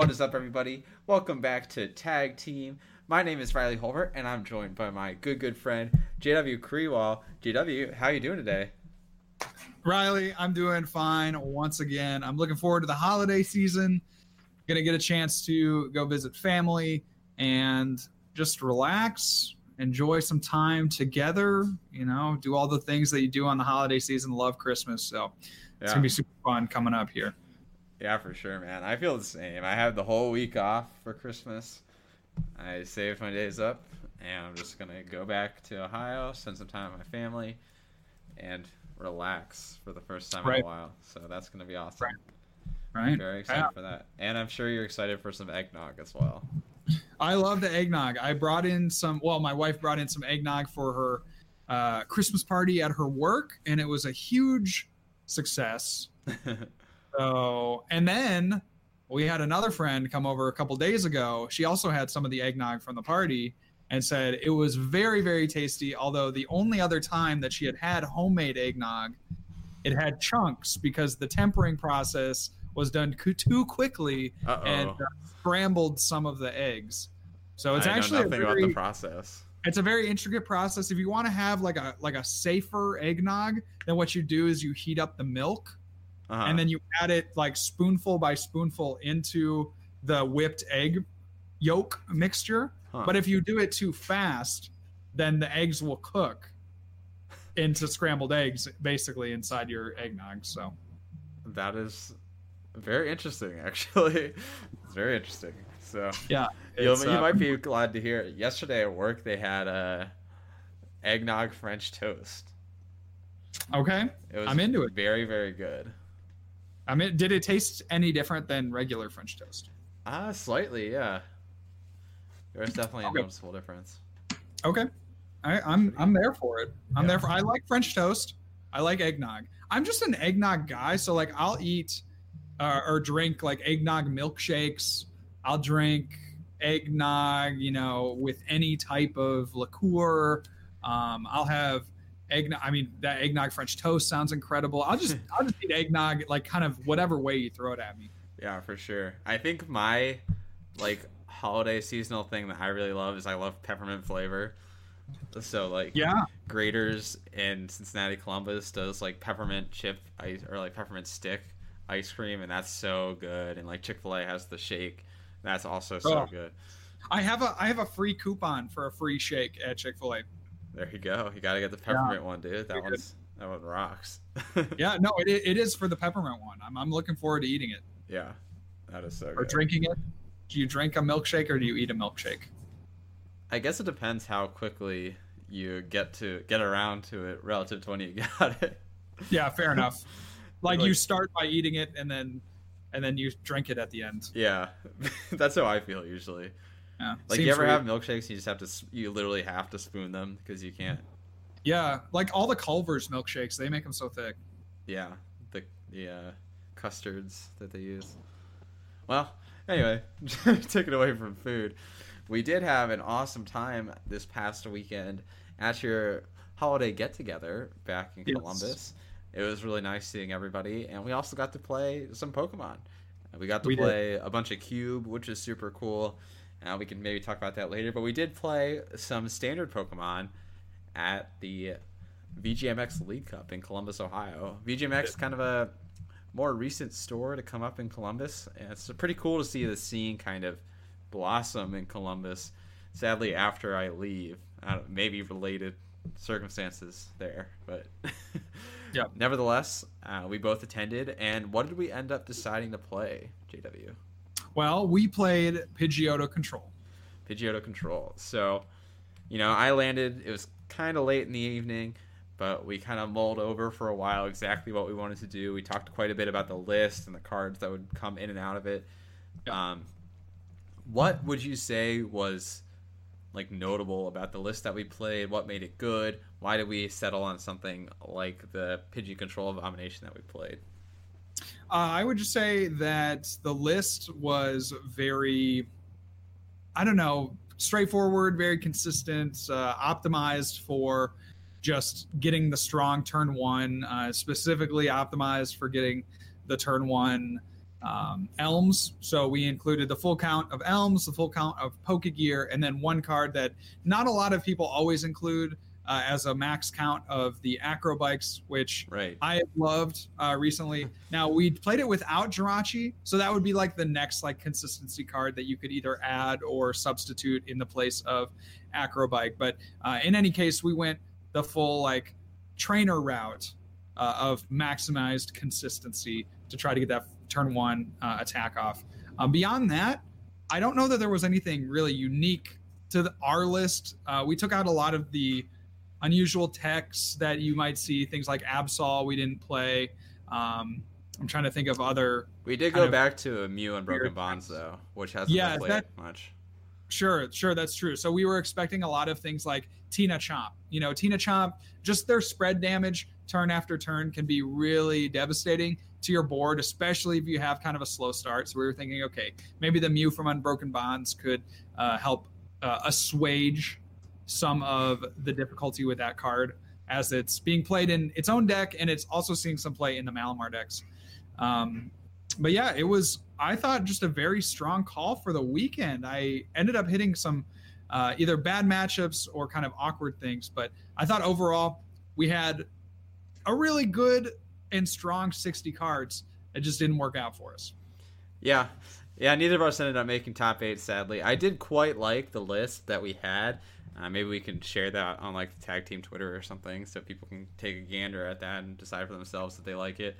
What is up, everybody? Welcome back to Tag Team. My name is Riley Holbert, and I'm joined by my good, good friend JW Kriewall. JW, how you doing today? Riley, I'm doing fine once again. I'm looking forward to the holiday season. Gonna get a chance to go visit family and just relax, enjoy some time together. You know, do all the things that you do on the holiday season. Love Christmas, so it's gonna be super fun coming up here. Yeah, for sure, man. I feel the same. I have the whole week off for Christmas. I saved my days up, and I'm just gonna go back to Ohio, spend some time with my family, and relax for the first time right. in a while. So that's gonna be awesome. Right. right. Very excited yeah. for that, and I'm sure you're excited for some eggnog as well. I love the eggnog. I brought in some. Well, my wife brought in some eggnog for her uh, Christmas party at her work, and it was a huge success. so, and then we had another friend come over a couple days ago. She also had some of the eggnog from the party and said it was very, very tasty. Although the only other time that she had had homemade eggnog, it had chunks because the tempering process was done too quickly Uh-oh. and uh, scrambled some of the eggs. So it's I actually know nothing very, about the process. It's a very intricate process. If you want to have like a like a safer eggnog, then what you do is you heat up the milk, uh-huh. and then you add it like spoonful by spoonful into the whipped egg yolk mixture. Huh. But if you do it too fast, then the eggs will cook into scrambled eggs basically inside your eggnog. So that is very interesting, actually. it's very interesting. So yeah, you uh, might be glad to hear. It. Yesterday at work, they had a eggnog French toast. Okay, I'm into it. Very very good. I mean, did it taste any different than regular French toast? Ah, uh, slightly, yeah. There's definitely okay. a noticeable difference. Okay, I, I'm I'm there for it. I'm yeah. there for. I like French toast. I like eggnog. I'm just an eggnog guy, so like I'll eat uh, or drink like eggnog milkshakes. I'll drink eggnog, you know, with any type of liqueur. Um, I'll have eggnog. I mean, that eggnog French toast sounds incredible. I'll just I'll just eat eggnog like kind of whatever way you throw it at me. Yeah, for sure. I think my like holiday seasonal thing that I really love is I love peppermint flavor. So like yeah, Graeter's in Cincinnati Columbus does like peppermint chip ice or like peppermint stick ice cream, and that's so good. And like Chick Fil A has the shake, that's also so oh. good. I have a I have a free coupon for a free shake at Chick Fil A. There you go. You got to get the peppermint yeah. one, dude. That one's that one rocks. yeah, no, it, it is for the peppermint one. I'm I'm looking forward to eating it. Yeah, that is so. Or good. drinking it. Do you drink a milkshake or do you eat a milkshake? I guess it depends how quickly you get to get around to it relative to when you got it. Yeah, fair enough. Like, like you start by eating it and then and then you drink it at the end. Yeah, that's how I feel usually. Yeah, like you ever have milkshakes? You just have to you literally have to spoon them because you can't. Yeah, like all the Culver's milkshakes, they make them so thick. Yeah, the the uh, custards that they use. Well, anyway, take it away from food. We did have an awesome time this past weekend at your holiday get together back in yes. Columbus. It was really nice seeing everybody, and we also got to play some Pokemon. We got to we play did. a bunch of Cube, which is super cool. Uh, we can maybe talk about that later. But we did play some standard Pokemon at the VGMX League Cup in Columbus, Ohio. VGMX kind of a more recent store to come up in Columbus. And it's pretty cool to see the scene kind of blossom in Columbus. Sadly, after I leave, I maybe related circumstances there, but yeah. Nevertheless, uh, we both attended, and what did we end up deciding to play, JW? Well, we played Pidgeotto Control. Pidgeotto Control. So, you know, I landed. It was kind of late in the evening, but we kind of mulled over for a while exactly what we wanted to do. We talked quite a bit about the list and the cards that would come in and out of it. Yeah. Um, what would you say was like notable about the list that we played? What made it good? Why did we settle on something like the Pidgey Control Abomination that we played? Uh, I would just say that the list was very, I don't know, straightforward, very consistent, uh, optimized for just getting the strong turn one, uh, specifically optimized for getting the turn one um, elms. So we included the full count of elms, the full count of Pokegear, and then one card that not a lot of people always include uh, as a max count of the acrobikes, which Right. I have loved uh, recently. Now we played it without Jirachi, so that would be like the next like consistency card that you could either add or substitute in the place of Acrobike. But uh, in any case, we went the full like trainer route uh, of maximized consistency to try to get that turn one uh, attack off. Um, beyond that, I don't know that there was anything really unique to the, our list. Uh, we took out a lot of the unusual texts that you might see, things like Absol we didn't play. Um, I'm trying to think of other. We did go back to a Mew Unbroken Bonds though, which hasn't Yeah, played that- much. Sure, sure, that's true. So we were expecting a lot of things like Tina Chomp. You know, Tina Chomp, just their spread damage turn after turn can be really devastating to your board, especially if you have kind of a slow start. So we were thinking, okay, maybe the Mew from Unbroken Bonds could uh, help uh, assuage some of the difficulty with that card as it's being played in its own deck and it's also seeing some play in the Malamar decks. Um, but yeah, it was I thought just a very strong call for the weekend. I ended up hitting some uh, either bad matchups or kind of awkward things, but I thought overall we had a really good and strong 60 cards. It just didn't work out for us. Yeah. Yeah, neither of us ended up making top eight, sadly. I did quite like the list that we had. Uh, maybe we can share that on like the tag team Twitter or something, so people can take a gander at that and decide for themselves if they like it.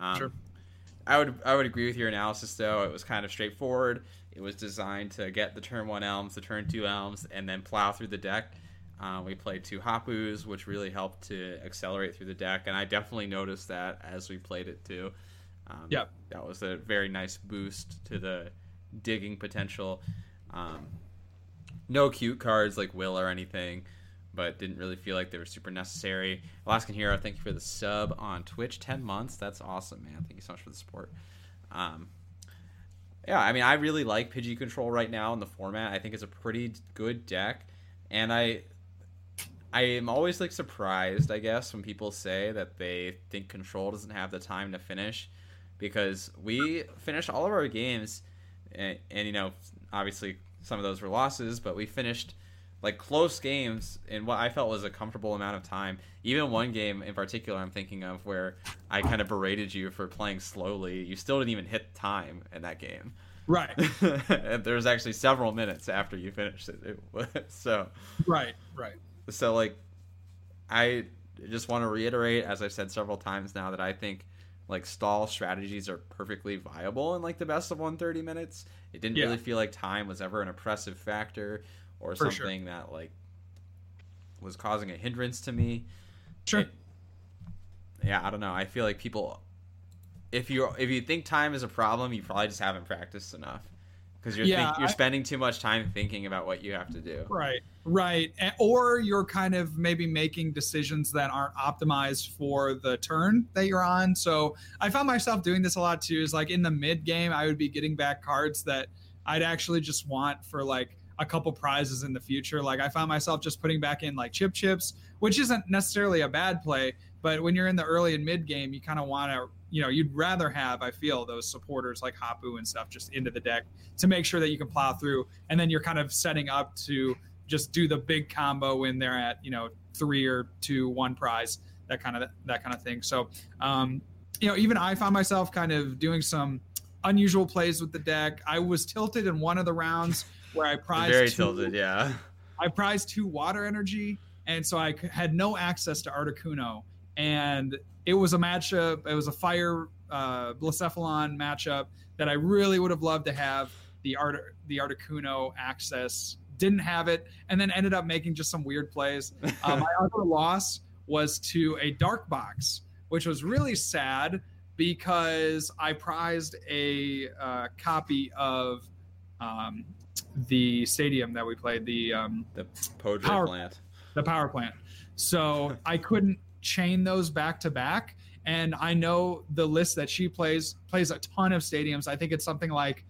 Um, Sure. I would I would agree with your analysis though. It was kind of straightforward. It was designed to get the turn one elms, the turn two elms, and then plow through the deck. Uh, we played two Hapus, which really helped to accelerate through the deck, and I definitely noticed that as we played it too. Um, Yep. that was a very nice boost to the digging potential. Um, no cute cards like Will or anything, but didn't really feel like they were super necessary. Alaskan Hero, thank you for the sub on Twitch. 10 months. That's awesome, man. Thank you so much for the support. Um, yeah, I mean, I really like Pidgey Control right now in the format. I think it's a pretty good deck. And I. I am always like surprised, I guess, when people say that they think Control doesn't have the time to finish, because we finish all of our games, and, and you know, obviously some of those were losses, but we finished like close games in what I felt was a comfortable amount of time. Even one game in particular, I'm thinking of where I kind of berated you for playing slowly. You still didn't even hit time in that game. Right, there was actually several minutes after you finished it. it so, right, right. so like, I just want to reiterate, as I've said several times now, that I think like stall strategies are perfectly viable in like the best of 130 minutes. It didn't Yeah. really feel like time was ever an oppressive factor or For sure. something that like was causing a hindrance to me. Sure. It- yeah, I don't know. I feel like people, if you if you think time is a problem, you probably just haven't practiced enough because you're Yeah, think, you're spending too much time thinking about what you have to do. Right, right. Or you're kind of maybe making decisions that aren't optimized for the turn that you're on. So I found myself doing this a lot too. Is like in the mid game, I would be getting back cards that I'd actually just want for like a couple prizes in the future. Like I found myself just putting back in like chip chips, which isn't necessarily a bad play. But when you're in the early and mid game, you kind of want to, you know, you'd rather have, I feel, those supporters like Hapu and stuff just into the deck to make sure that you can plow through. And then you're kind of setting up to just do the big combo when they're at you know three or two one prize that kind of that kind of thing so um you know even i found myself kind of doing some unusual plays with the deck i was tilted in one of the rounds where i prized Very two- tilted, yeah. I prized two water energy, and so i had no access to Articuno. And it was a matchup. It was a fire uh, Blacephalon matchup that I really would have loved to have the Art the Articuno access. Didn't have it, and then ended up making just some weird plays. Uh, my other loss was to a dark box, which was really sad because I prized a uh, copy of um, the stadium that we played, the um, the Podre Power- plant. the power plant. So I couldn't chain those back to back. And I know the list that she plays plays a ton of stadiums. I think it's something like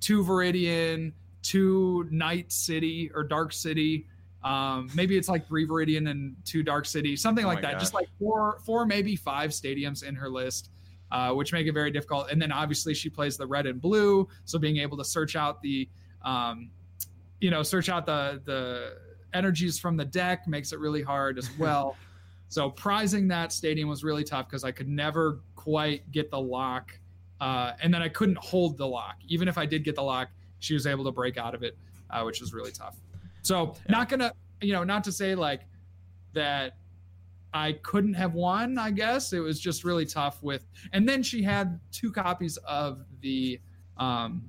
two Viridian, two Night City or Dark City. Um, maybe it's like three Viridian and two Dark City, something Oh like that. Just like four, four maybe five stadiums in her list. uh, which make it very difficult. And then obviously she plays the red and blue, so being able to search out the, um, you know, search out the the energies from the deck makes it really hard as well. So prizing that stadium was really tough because I could never quite get the lock, uh, and then I couldn't hold the lock. Even if I did get the lock, she was able to break out of it, uh, which was really tough. So Yeah. not gonna, you know, not to say like that I couldn't have won, I guess. It was just really tough with and then she had two copies of the um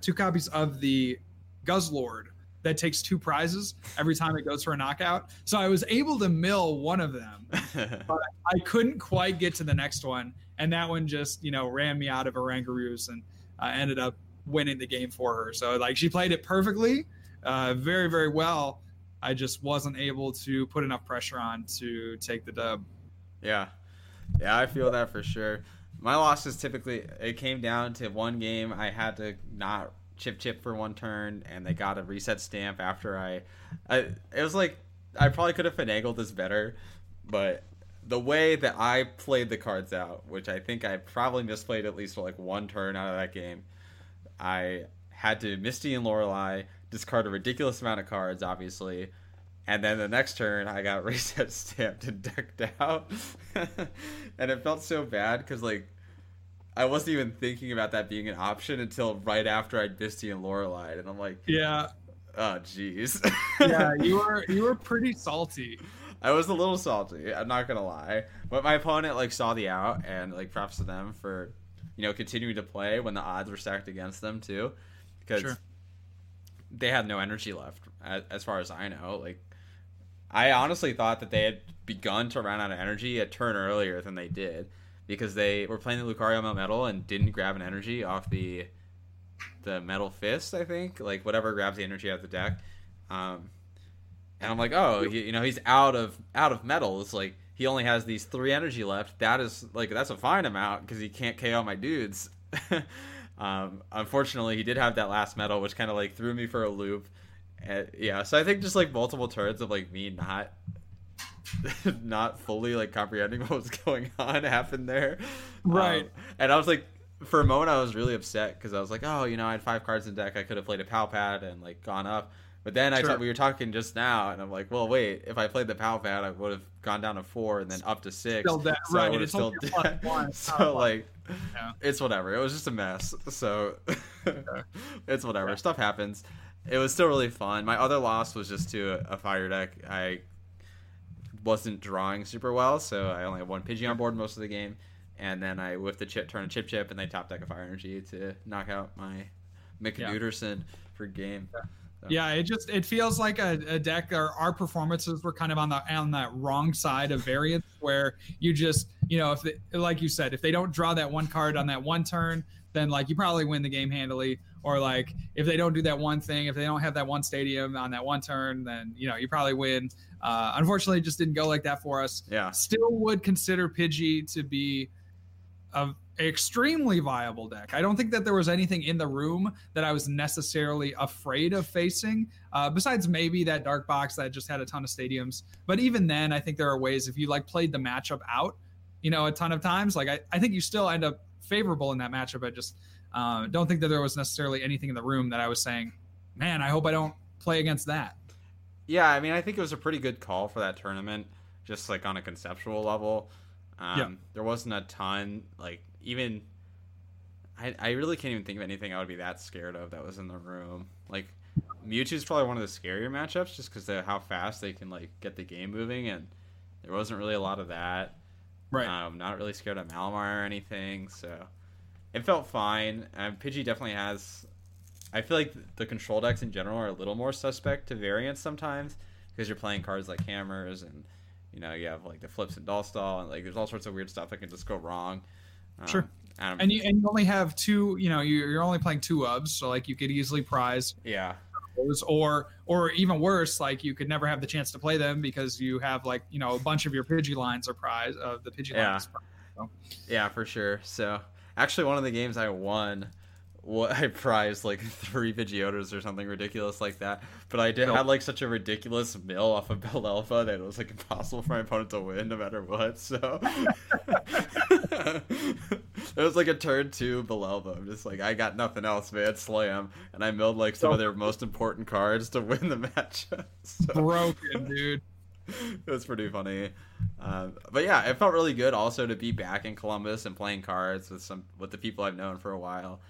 two copies of the Guzzlord that takes two prizes every time it goes for a knockout. So I was able to mill one of them. But I couldn't quite get to the next one, and that one just you know ran me out of Orangurus and uh, ended up winning the game for her. So like she played it perfectly, uh, very very well. I just wasn't able to put enough pressure on to take the dub. Yeah, yeah, I feel that for sure. My losses typically it came down to one game. I had to not chip chip for one turn, and they got a reset stamp after I. I it was like I probably could have finagled this better, but the way that I played the cards out, which I think I probably misplayed at least like one turn out of that game, I had to Misty and Lorelei discard a ridiculous amount of cards, obviously, and then the next turn I got reset stamped and decked out, and it felt so bad because like I wasn't even thinking about that being an option until right after I'd Misty and Lorelei, and I'm like, Yeah, oh jeez. yeah, you were you were pretty salty. I was a little salty. I'm not gonna lie, but my opponent like saw the out and like props to them for you know continuing to play when the odds were stacked against them too, because Sure. they had no energy left as, as far as I know. Like I honestly thought that they had begun to run out of energy a turn earlier than they did because they were playing the Lucario Metal and didn't grab an energy off the the Metal Fist. I think like whatever grabs the energy out of the deck. Um, and I'm like, oh, he, you know, he's out of out of metals. Like he only has these three energy left. That is like that's a fine amount because he can't KO my dudes. um, unfortunately, he did have that last metal, which kind of like threw me for a loop. Yeah, so I think just like multiple turns of like me not not fully like comprehending what was going on happened there. Right. Um, and I was like, for a moment, I was really upset because I was like, oh, you know, I had five cards in deck. I could have played a Pal Pad and like gone up. But then I Sure. thought we were talking just now, and I'm like, well, wait. If I played the Pal Pad, I would have gone down to four and then up to six. Still dead, so I right, would have it's still plus one, it's not a so like, Yeah. it's whatever. It was just a mess. So it's whatever. Stuff happens. It was still really fun. My other loss was just to a, a fire deck. I wasn't drawing super well, so I only had one Pidgey on board most of the game. And then I whiffed the chip, turn a chip chip, and they top deck a fire energy to knock out my McNuderson for game. Yeah, it just it feels like a, a deck. Or our performances were kind of on the on that wrong side of variance, where you just you know if they, like you said, if they don't draw that one card on that one turn, then like you probably win the game handily. Or like if they don't do that one thing, if they don't have that one stadium on that one turn, then you know you probably win. Uh, unfortunately, it just didn't go like that for us. Yeah. Still would consider Pidgey to be a extremely viable deck. I don't think that there was anything in the room that I was necessarily afraid of facing, uh, besides maybe that dark box that just had a ton of stadiums. But even then, I think there are ways if you like played the matchup out, you know, a ton of times, like I, I think you still end up favorable in that matchup. I just uh, don't think that there was necessarily anything in the room that I was saying, man, I hope I don't play against that. Yeah, I mean, I think it was a pretty good call for that tournament, just like on a conceptual level. Um, Yeah. There wasn't a ton, like, even. I, I really can't even think of anything I would be that scared of that was in the room. Like, Mewtwo's probably one of the scarier matchups just because of how fast they can, like, get the game moving, and there wasn't really a lot of that. Right. Um, I'm not really scared of Malamar or anything, so it felt fine. Um, Pidgey definitely has. I feel like the control decks in general are a little more suspect to variance sometimes because you're playing cards like hammers and you know you have like the flips and Dullstall and like there's all sorts of weird stuff that can just go wrong. Um, Sure. and you and you only have two, you know, you- you're only playing two ubs, so like you could easily prize yeah, or or even worse, like you could never have the chance to play them because you have like you know a bunch of your Pidgey lines are prize of the Pidgey Yeah. lines. yeah, for sure. So actually, one of the games I won. What I prized like three Pidgeottos or something ridiculous like that, but I did had like such a ridiculous mill off of Bellelba that it was like impossible for my opponent to win no matter what. So it was like a turn two below them. Just like I got nothing else, man. Slam, and I milled like some of their most important cards to win the match. so, Broken, dude. it was pretty funny. Um, but yeah, it felt really good also to be back in Columbus and playing cards with some with the people I've known for a while.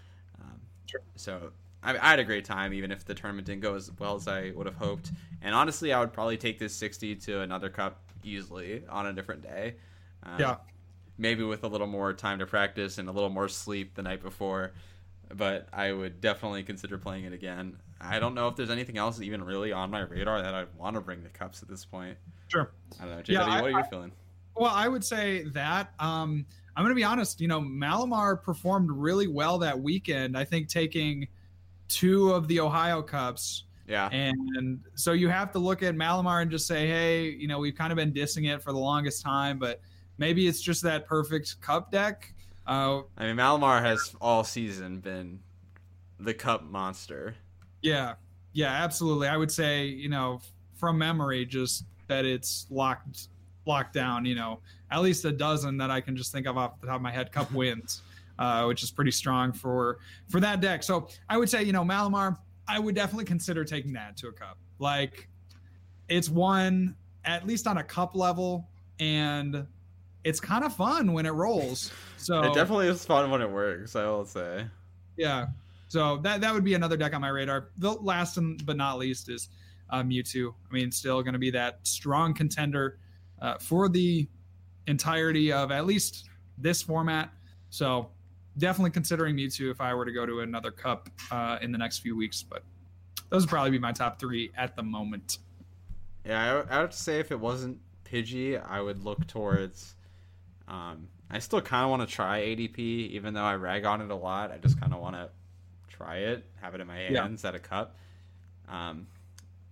Um, Sure. So I, I had a great time, even if the tournament didn't go as well as I would have hoped. And honestly, I would probably take this 60 to another cup easily on a different day. Um, Yeah. Maybe with a little more time to practice and a little more sleep the night before. But I would definitely consider playing it again. I don't know if there's anything else even really on my radar that I want to bring the cups at this point. Sure. I don't know, JW, Yeah, I- what are you feeling? Well, I would say that. Um, I'm going to be honest. You know, Malamar performed really well that weekend. I think taking two of the Ohio Cups, Yeah. and so you have to look at Malamar and just say, hey, you know, we've kind of been dissing it for the longest time, but maybe it's just that perfect cup deck. Uh, I mean, Malamar has all season been the cup monster. Yeah, yeah, absolutely. I would say, you know, from memory, just that it's locked locked down. You know, at least a dozen that I can just think of off the top of my head. Cup wins, uh, which is pretty strong for for that deck. So I would say, you know, Malamar. I would definitely consider taking that to a cup. Like, it's one at least on a cup level, and it's kind of fun when it rolls. So It definitely is fun when it works, I will say. yeah. So that that would be another deck on my radar. The last and but not least is uh, Mewtwo. I mean, still going to be that strong contender uh, for the entirety of at least this format. So definitely considering Mewtwo if I were to go to another cup uh, in the next few weeks. But those would probably be my top three at the moment. Yeah, I, I would say if it wasn't Pidgey, I would look towards. Um, I still kind of want to try ADP, even though I rag on it a lot. I just kind of want to try it, have it in my Yeah. hands at a cup. Um,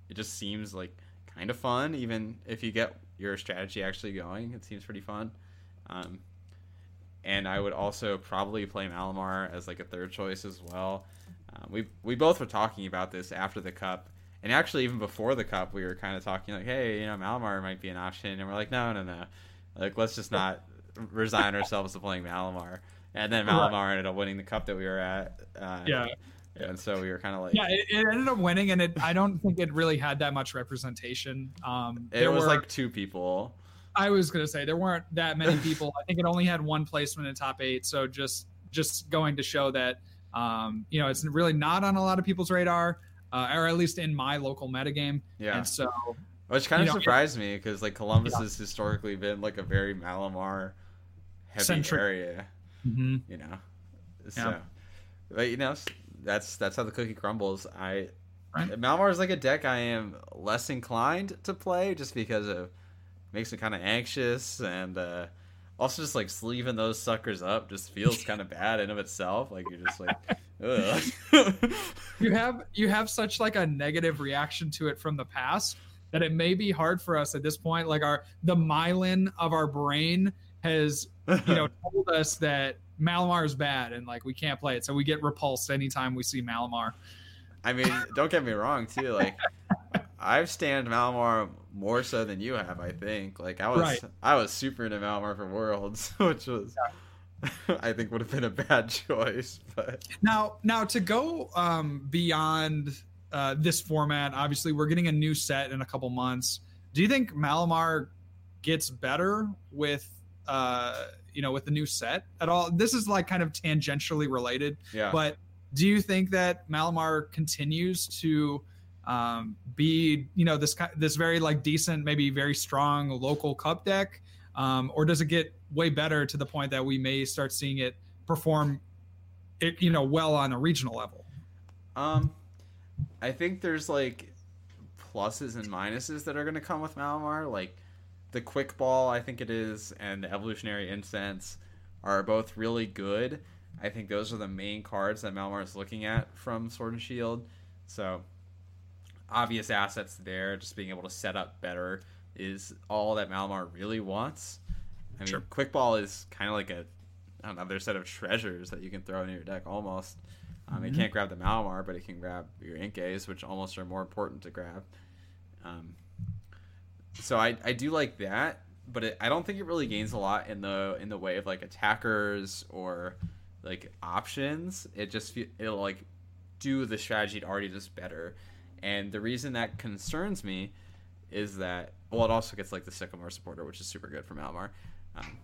it just seems like kind of fun, even if you get your strategy actually going. It seems pretty fun. Um, and I would also probably play Malamar as like a third choice as well. Um, we we both were talking about this after the cup, and actually even before the cup, we were kind of talking like, hey, you know, Malamar might be an option, and we're like, no, no, no, like let's just not resign ourselves to playing Malamar. And then Right. Malamar ended up winning the cup that we were at. Uh, Yeah. and so we were kind of like, Yeah, it, it ended up winning, and it I don't think it really had that much representation. Um, it there was were- like two people. I was gonna say there weren't that many people. I think it only had one placement in top eight. So just just going to show that um, you know it's really not on a lot of people's radar, uh, or at least in my local metagame. Yeah. And so Which kind of know, surprised me because like Columbus Yeah. has historically been like a very Malamar heavy Centric. area, mhm. you know. So, but you know, that's that's how the cookie crumbles. I Right. Malamar is like a deck I am less inclined to play just because of makes me kind of anxious and uh, also just like sleeving those suckers up just feels kind of bad in of itself. Like you're just like, you have you have such like a negative reaction to it from the past that it may be hard for us at this point. Like our the myelin of our brain has you know told us that Malamar is bad and like we can't play it, so we get repulsed anytime we see Malamar. I mean, don't get me wrong, too. Like, I've stand Malamar more so than you have. I think. Like, I was, Right. I was super into Malamar for Worlds, which was, I think, would have been a bad choice. But Now, now to go um, beyond uh, this format, obviously we're getting a new set in a couple months. Do you think Malamar gets better with, uh, you know, with the new set at all? This is like kind of tangentially related, yeah, but do you think that Malamar continues to um, be, you know, this this very like decent, maybe very strong local cup deck, um, or does it get way better to the point that we may start seeing it perform, it you know, well on a regional level? um, I think there's like pluses and minuses that are going to come with Malamar. Like the quick ball, I think it is, and the evolutionary incense are both really good. I think those are the main cards that Malamar is looking at from Sword and Shield. So obvious assets there. Just being able to set up better is all that Malamar really wants. I mean, Sure. quick ball is kind of like a another set of treasures that you can throw in your deck almost. Um, It Mhm. can't grab the Malamar, but it can grab your Inkays, which almost are more important to grab. Um, so I, I do like that, but it, I don't think it really gains a lot in the in the way of like attackers or like options. It just it'll like do the strategy already does better. And the reason that concerns me is that well, it also gets like the Sycamore supporter, which is super good from Malamar. Um,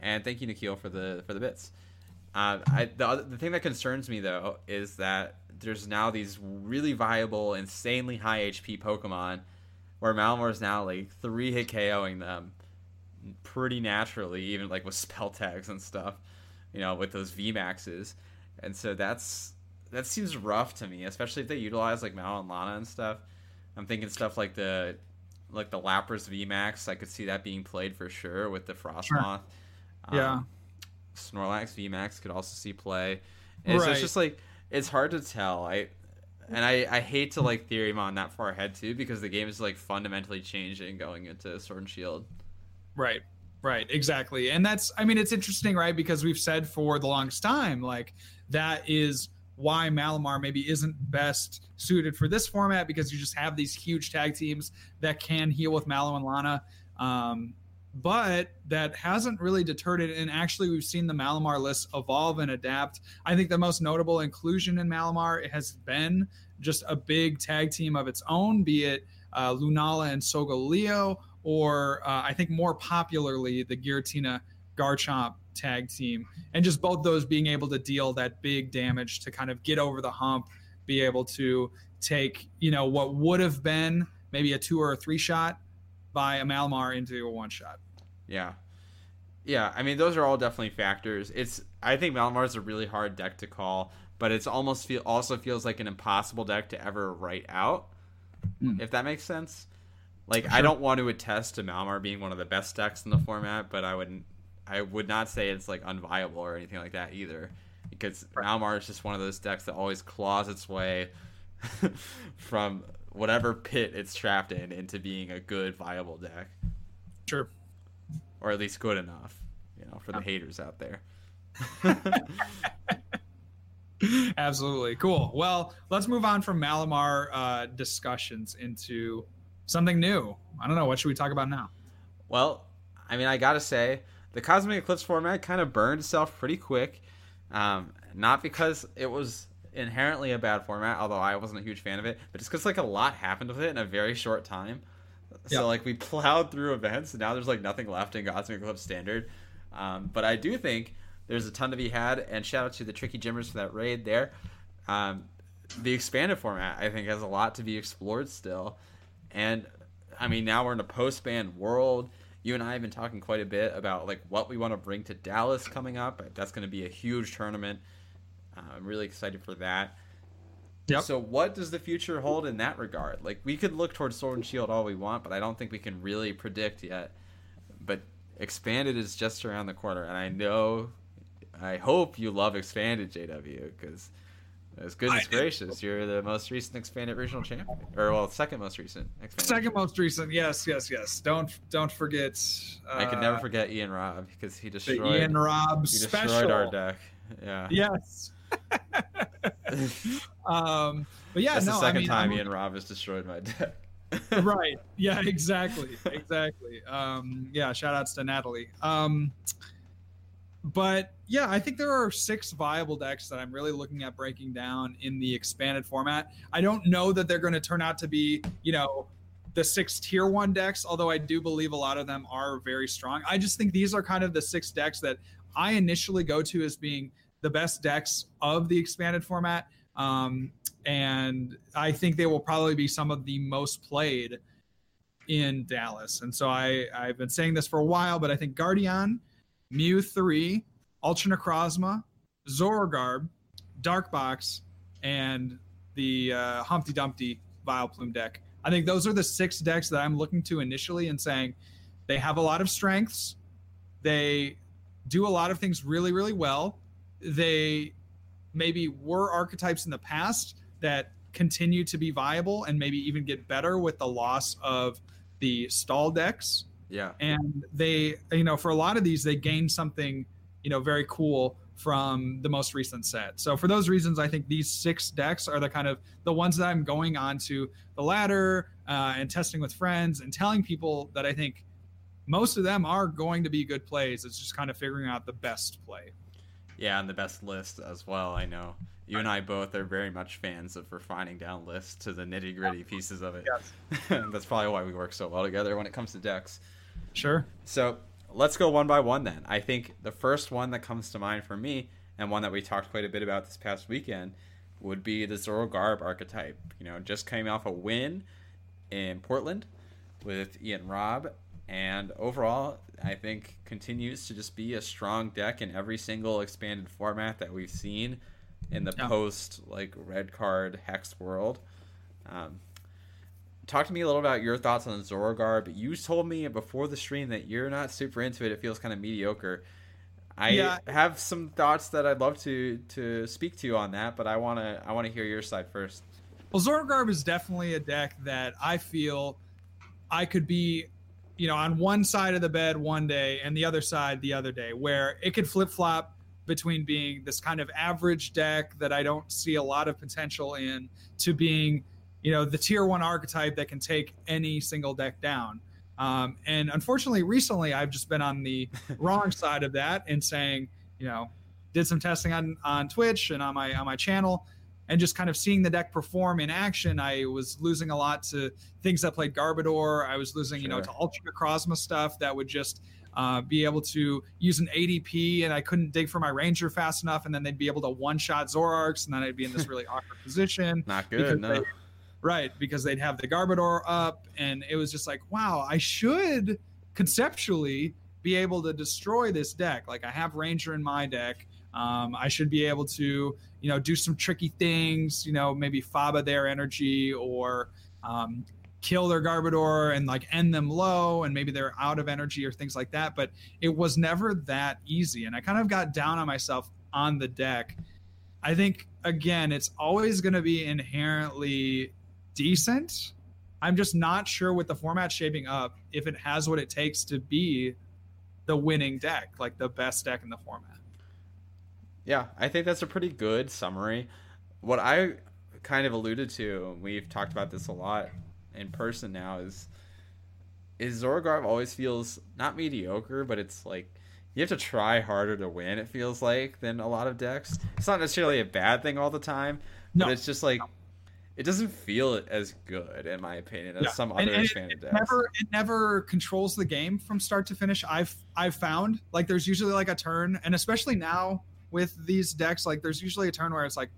and thank you, Nikhil, for the for the bits. Uh, I, the, other, the thing that concerns me though is that there's now these really viable, insanely high HP Pokemon, where Malamar is now like three hit KOing them pretty naturally, even like with spell tags and stuff, you know, with those V maxes, and so that's that seems rough to me, especially if they utilize like Mallow and Lana and stuff. I'm thinking stuff like the like the Lapras V Max. I could see that being played for sure with the Frostmoth. Sure. Um, yeah. Snorlax V Max could also see play. And right. so it's just like it's hard to tell. I and I, I hate to like theory on that far ahead too because the game is like fundamentally changing going into Sword and Shield. Right. Right, exactly. And that's I mean it's interesting, right? Because we've said for the longest time like that is why Malamar maybe isn't best suited for this format because you just have these huge tag teams that can heal with Mallow and Lana. Um, but that hasn't really deterred it. And actually, we've seen the Malamar list evolve and adapt. I think the most notable inclusion in Malamar has been just a big tag team of its own, be it uh, Lunala and Solgaleo, or uh, I think more popularly, the Giratina Garchomp tag team, and just both those being able to deal that big damage to kind of get over the hump, be able to take you know what would have been maybe a two or a three shot by a Malamar into a one shot. Yeah, yeah. I mean, those are all definitely factors. It's I think Malamar is a really hard deck to call, but it's almost feel also feels like an impossible deck to ever write out. Mm. If that makes sense. Like sure. I don't want to attest to Malamar being one of the best decks in the format, but I wouldn't I would not say it's like unviable or anything like that either, because right. Malamar is just one of those decks that always claws its way from whatever pit it's trapped in into being a good viable deck. Sure. Or at least good enough, you know, for the haters out there. Absolutely. Cool. Well, let's move on from Malamar uh, discussions into something new. I don't know. What should we talk about now? Well, I mean, I got to say, the Cosmic Eclipse format kind of burned itself pretty quick. Um, not because it was inherently a bad format, although I wasn't a huge fan of it, but just because like a lot happened with it in a very short time. So like we plowed through events, and now there's like nothing left in Cosmic Club Standard. Um, but I do think there's a ton to be had, and shout out to the Tricky Jimmers for that raid there. Um, the expanded format I think has a lot to be explored still, and I mean now we're in a post ban world you and I have been talking quite a bit about like what we want to bring to Dallas coming up. That's going to be a huge tournament. Uh, I'm really excited for that. Yep. So what does the future hold in that regard? Like we could look towards Sword and Shield all we want, but I don't think we can really predict yet. But expanded is just around the corner, and I know, I hope you love expanded JW because as goodness gracious, you're the most recent expanded regional champion, or well, second most recent. Expanded. Second most recent, yes, yes, yes. Don't don't forget. Uh, I can never forget Ian Robb because he destroyed Ian Robb he special. destroyed our deck. Yeah. Yes. Um, but yeah, that's no, the second I mean, time I'm... Ian Robb has destroyed my deck. right. Yeah. Exactly. Exactly. Um, yeah. Shout outs to Natalie. Um, but yeah, I think there are six viable decks that I'm really looking at breaking down in the expanded format. I don't know that they're going to turn out to be, you know, the six tier one decks, although I do believe a lot of them are very strong. I just think these are kind of the six decks that I initially go to as being the best decks of the expanded format. Um, and I think they will probably be some of the most played in Dallas. And so I, I've been saying this for a while, but I think Guardian Mew 3, Ultra Necrozma, Zorogarb, Dark Box, and the uh, Humpty Dumpty Vileplume deck. I think those are the six decks that I'm looking to initially and saying they have a lot of strengths. They do a lot of things really, really well. They maybe were archetypes in the past that continue to be viable and maybe even get better with the loss of the stall decks yeah. And they, you know, for a lot of these, they gain something, you know, very cool from the most recent set. So for those reasons, I think these six decks are the kind of the ones that I'm going on to the ladder uh, and testing with friends and telling people that I think most of them are going to be good plays. It's just kind of figuring out the best play. Yeah, and the best list as well. I know you and I both are very much fans of refining down lists to the nitty gritty pieces of it. Yes. That's probably why we work so well together when it comes to decks. Sure. So let's go one by one then. I think the first one that comes to mind for me, and one that we talked quite a bit about this past weekend, would be the Zorogarb archetype. You know, just came off a win in Portland with Ian Robb, and overall, I think continues to just be a strong deck in every single expanded format that we've seen in the Yeah. post like red card hex world. Um, talk to me a little about your thoughts on Zorogar, but You told me before the stream that you're not super into it. It feels kind of mediocre. I Yeah. have some thoughts that I'd love to to speak to you on that, but I wanna I wanna hear your side first. Well, Zorgarb is definitely a deck that I feel I could be, you know, on one side of the bed one day and the other side the other day, where it could flip flop between being this kind of average deck that I don't see a lot of potential in to being, you know, the tier one archetype that can take any single deck down. Um, and unfortunately, recently I've just been on the wrong side of that and saying, you know, did some testing on on Twitch and on my on my channel and just kind of seeing the deck perform in action, I was losing a lot to things that played Garbodor. I was losing, you know, to Ultra Necrozma stuff that would just uh, be able to use an ADP, and I couldn't dig for my Ranger fast enough, and then they'd be able to one-shot Zoroarks, and then I'd be in this really awkward position. Not good, no. they- Right, because they'd have the Garbodor up, and it was just like, wow, I should conceptually be able to destroy this deck. Like I have Ranger in my deck. Um, I should be able to, you know, do some tricky things. You know, maybe Faba their energy or um, kill their Garbodor and like end them low, and maybe they're out of energy or things like that. But it was never that easy, and I kind of got down on myself on the deck. I think again, it's always going to be inherently decent. I'm just not sure with the format shaping up if it has what it takes to be the winning deck, like the best deck in the format. Yeah, I think that's a pretty good summary. What I kind of alluded to, we've talked about this a lot in person now, is is Zorgarv always feels not mediocre, but it's like you have to try harder to win. It feels like than a lot of decks. It's not necessarily a bad thing all the time, No. but it's just like it doesn't feel as good, in my opinion, as Yeah. some other and it- expanded it decks. never it never controls the game from start to finish. I've I've found like there's usually like a turn, and especially now with these decks, like there's usually a turn where it's like,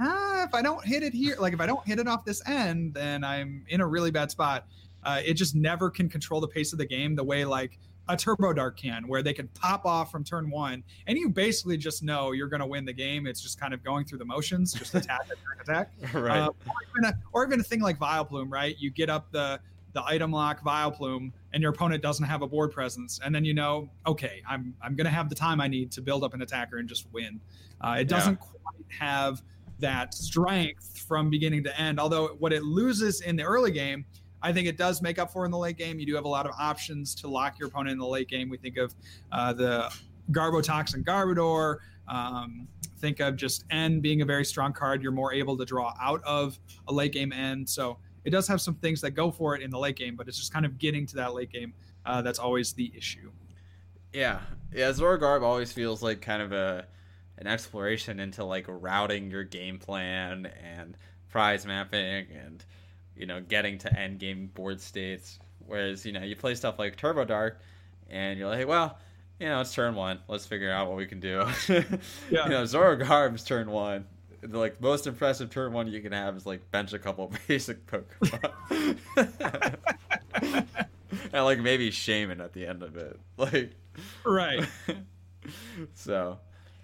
ah, if I don't hit it here, like if I don't hit it off this end, then I'm in a really bad spot. Uh, it just never can control the pace of the game the way like a Turbo Dark can, where they can pop off from turn one, and you basically just know you're going to win the game. It's just kind of going through the motions, just attack, attack, attack right. uh, or, even a, or even a thing like Vileplume, right? You get up the the item lock Vileplume, and your opponent doesn't have a board presence, and then you know, okay, I'm I'm gonna have the time I need to build up an attacker and just win. Uh, it doesn't quite have that strength from beginning to end. Although what it loses in the early game, I think it does make up for in the late game. You do have a lot of options to lock your opponent in the late game. We think of uh, the Garbotoxin Garbodor. Um, think of just N being a very strong card. You're more able to draw out of a late game end. So it does have some things that go for it in the late game, but it's just kind of getting to that late game uh, that's always the issue. Yeah, yeah. Zorogarb always feels like kind of a an exploration into like routing your game plan and prize mapping and you know getting to end game board states. Whereas you know you play stuff like Turbo Dark, and you're like, well, you know it's turn one. Let's figure out what we can do. Yeah. You know Zorogarb's turn one. The like most impressive turn one you can have is like bench a couple basic Pokemon. and like maybe Shaman at the end of it. Like Right. so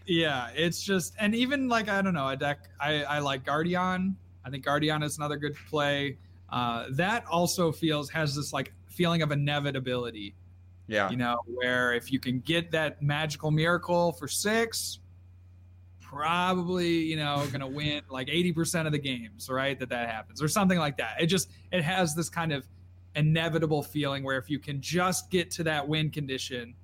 Yeah, it's just and even like I don't know a deck I I like Guardian. I think Guardian is another good play. Uh, that also feels has this like feeling of inevitability. yeah You know, where if you can get that magical miracle for six, probably you know gonna win like eighty percent of the games, right? That that happens or something like that. It just it has this kind of inevitable feeling where if you can just get to that win condition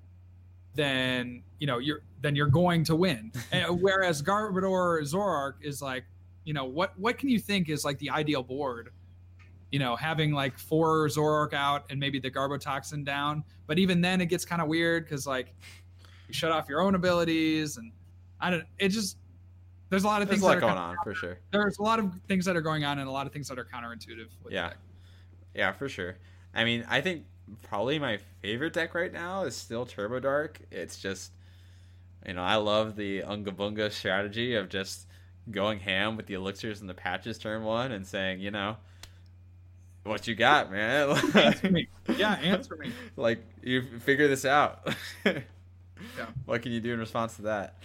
then you know you're then you're going to win. and eh, whereas Garbodor Zoroark is like, you know, what what can you think is like the ideal board you know, having like four Zoroark out and maybe the Garbotoxin down. But even then, it gets kind of weird because like you shut off your own abilities, and I don't. It just there's a lot of There's things lot that are going on for sure. there's a lot of things that are going on and a lot of things that are counterintuitive. With Yeah. Yeah, for sure. I mean, I think probably my favorite deck right now is still Turbo Dark. It's just, you know, I love the Ungabunga strategy of just going ham with the elixirs and the patches turn one and saying, you know, what you got, man? Answer me. Yeah, answer me. like you figure this out. yeah. What can you do in response to that?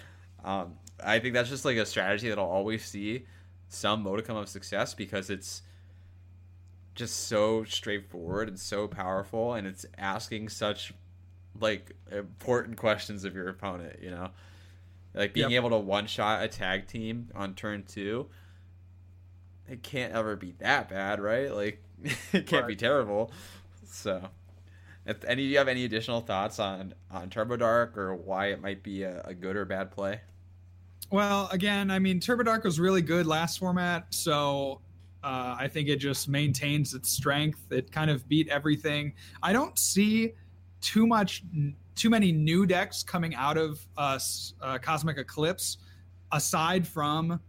Um, I think that's just like a strategy that I'll always see some modicum of success because it's just so straightforward and so powerful, and it's asking such like important questions of your opponent. You know, like being Yep. able to one shot a tag team on turn two. It can't ever be that bad, right? Like it can't be terrible. So, if any, do you have any additional thoughts on on Turbo Dark or why it might be a, a good or bad play? Well, again, I mean, Turbo Dark was really good last format, so uh, I think it just maintains its strength. It kind of beat everything. I don't see too much, too many new decks coming out of us uh, Cosmic Eclipse, aside from,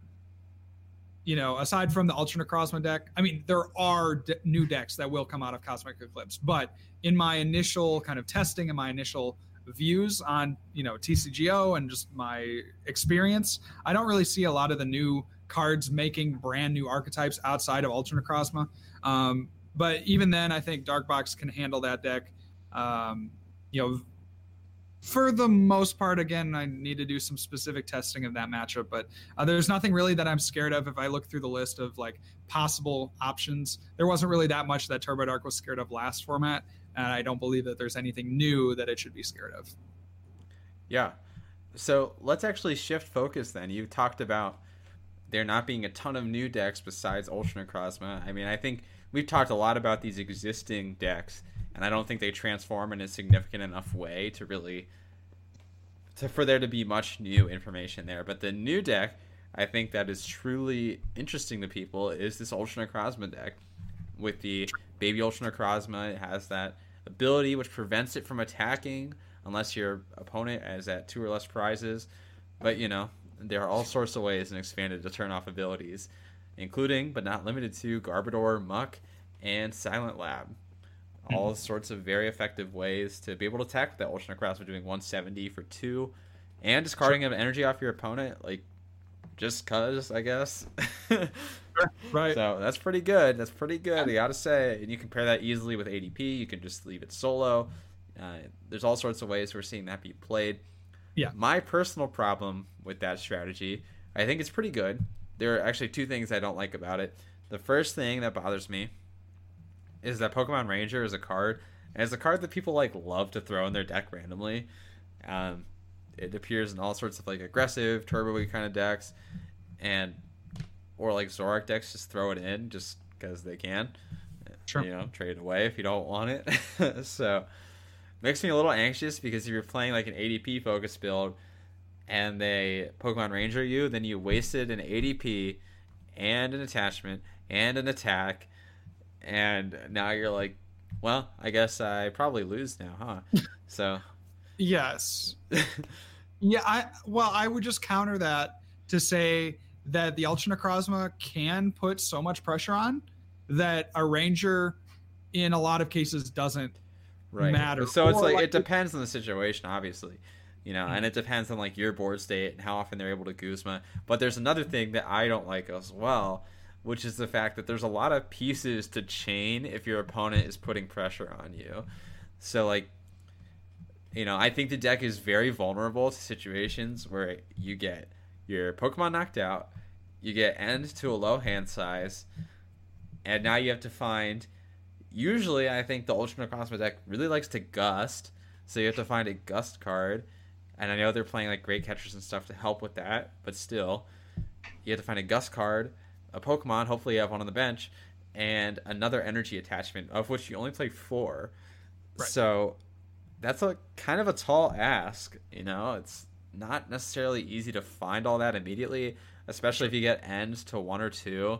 you know, aside from the Ultra Necrozma deck. I mean, there are d- new decks that will come out of Cosmic Eclipse, but in my initial kind of testing and my initial views on you know TCGO and just my experience, I don't really see a lot of the new cards making brand new archetypes outside of Ultra Necrozma. Um, but even then, I think Dark Box can handle that deck. Um, you know, for the most part, again, I need to do some specific testing of that matchup. But uh, there's nothing really that I'm scared of. If I look through the list of like possible options, there wasn't really that much that Turbo Dark was scared of last format, and I don't believe that there's anything new that it should be scared of. Yeah. So let's actually shift focus then. You talked about there not being a ton of new decks besides Ultra Necrozma. I mean, I think we've talked a lot about these existing decks, and I don't think they transform in a significant enough way to really to for there to be much new information there. But the new deck, I think that is truly interesting to people is this Ultra Necrozma deck with the Baby Ultra Necrozma. It has that ability which prevents it from attacking unless your opponent is at two or less prizes. But you know, there are all sorts of ways in expanded to turn off abilities, including but not limited to Garbodor, Muk, and Silent Lab. Hmm. All sorts of very effective ways to be able to attack with that Ultra Necrozma doing 170 for two, and discarding of energy off your opponent, like just cause, I guess. Right. So that's pretty good. That's pretty good. I gotta say, and you compare that easily with ADP. You can just leave it solo. Uh, there's all sorts of ways we're seeing that be played. Yeah. My personal problem with that strategy, I think it's pretty good. There are actually two things I don't like about it. The first thing that bothers me is that Pokemon Ranger is a card, and it's a card that people like love to throw in their deck randomly. Um, it appears in all sorts of like aggressive, turbo we kind of decks, and or like Zoroark decks just throw it in just because they can. Sure. You know, trade it away if you don't want it. so makes me a little anxious because if you're playing like an ADP focus build and they Pokemon Ranger you, then you wasted an ADP and an attachment and an attack, and now you're like, well, I guess I probably lose now, huh? so Yes. Yeah, I well, I would just counter that to say that the Ultra Necrozma can put so much pressure on that a ranger in a lot of cases doesn't right. matter. So it's like, like, it depends on the situation, obviously, you know, and hmm. it depends on like your board state and how often they're able to Guzma. But there's another thing that I don't like as well, which is the fact that there's a lot of pieces to chain if your opponent is putting pressure on you. So like, you know, I think the deck is very vulnerable to situations where you get your Pokemon knocked out, you get end to a low hand size, and now you have to find. Usually, I think the Ultra Necrozma deck really likes to gust, so you have to find a gust card. And I know they're playing like great catchers and stuff to help with that, but still, you have to find a gust card, a Pokemon. Hopefully, you have one on the bench, and another energy attachment, of which you only play four. Right. So that's a kind of a tall ask. You know, it's not necessarily easy to find all that immediately, especially if you get ends to one or two.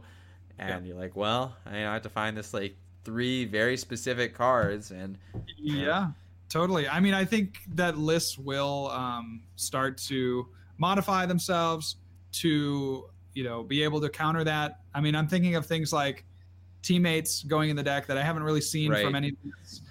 and you're like, well, I have to find this like three very specific cards, and yeah, totally. I mean, I think that lists will um, start to modify themselves to you know be able to counter that. I mean, I'm thinking of things like teammates going in the deck that I haven't really seen Right. from any.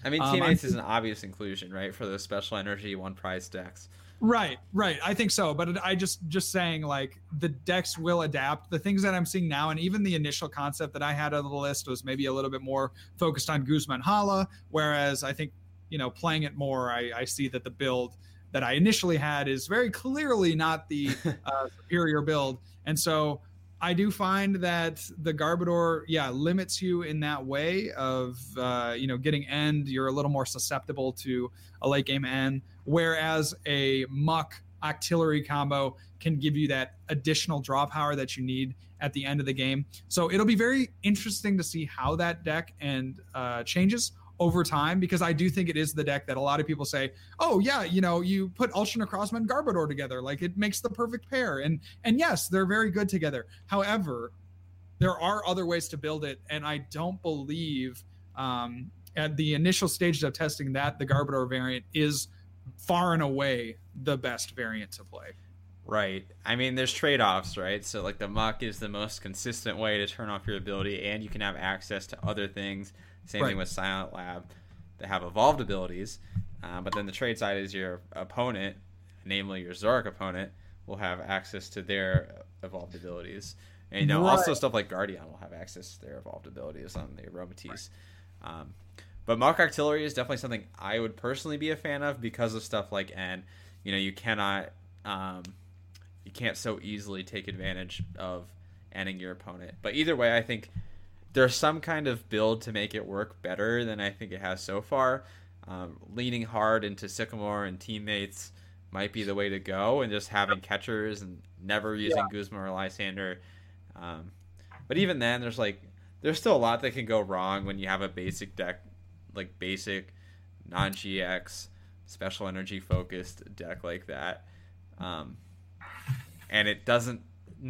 I mean, Um, teammates I'm- is an obvious inclusion, right, for those special energy one prize decks. Right, right. I think so, but I just just saying like the decks will adapt. The things that I'm seeing now, and even the initial concept that I had of the list was maybe a little bit more focused on Guzman Hala, whereas I think you know playing it more, I, I see that the build that I initially had is very clearly not the uh, superior build, and so I do find that the Garbodor, yeah, limits you in that way of uh, you know getting end. You're a little more susceptible to a late game end, whereas a Muk Octillery combo can give you that additional draw power that you need at the end of the game. So it'll be very interesting to see how that deck and uh, changes over time because I do think it is the deck that a lot of people say, oh yeah, you know, you put Ultra Necrozma and Garbodor together, like it makes the perfect pair. And and yes, they're very good together. However, there are other ways to build it, and I don't believe um, at the initial stages of testing that the Garbodor variant is far and away the best variant to play. Right. I mean, there's trade offs, right? So, like, the muck is the most consistent way to turn off your ability, and you can have access to other things. Same Right. thing with Silent Lab They have evolved abilities. Uh, but then the trade side is your opponent, namely your Zoroark opponent, will have access to their evolved abilities. And, you know, also stuff like Guardian will have access to their evolved abilities on the Aromatisse. Um, but Muk Octillery is definitely something I would personally be a fan of because of stuff like N. You know, you cannot. Um, you can't so easily take advantage of ending your opponent. But either way, I think there's some kind of build to make it work better than I think it has so far. Um, leaning hard into Sycamore and teammates might be the way to go, and just having catchers and never using Guzman or Lysandre. Um, but even then, there's like there's still a lot that can go wrong when you have a basic deck, like basic non GX special energy focused deck like that. Um, and it doesn't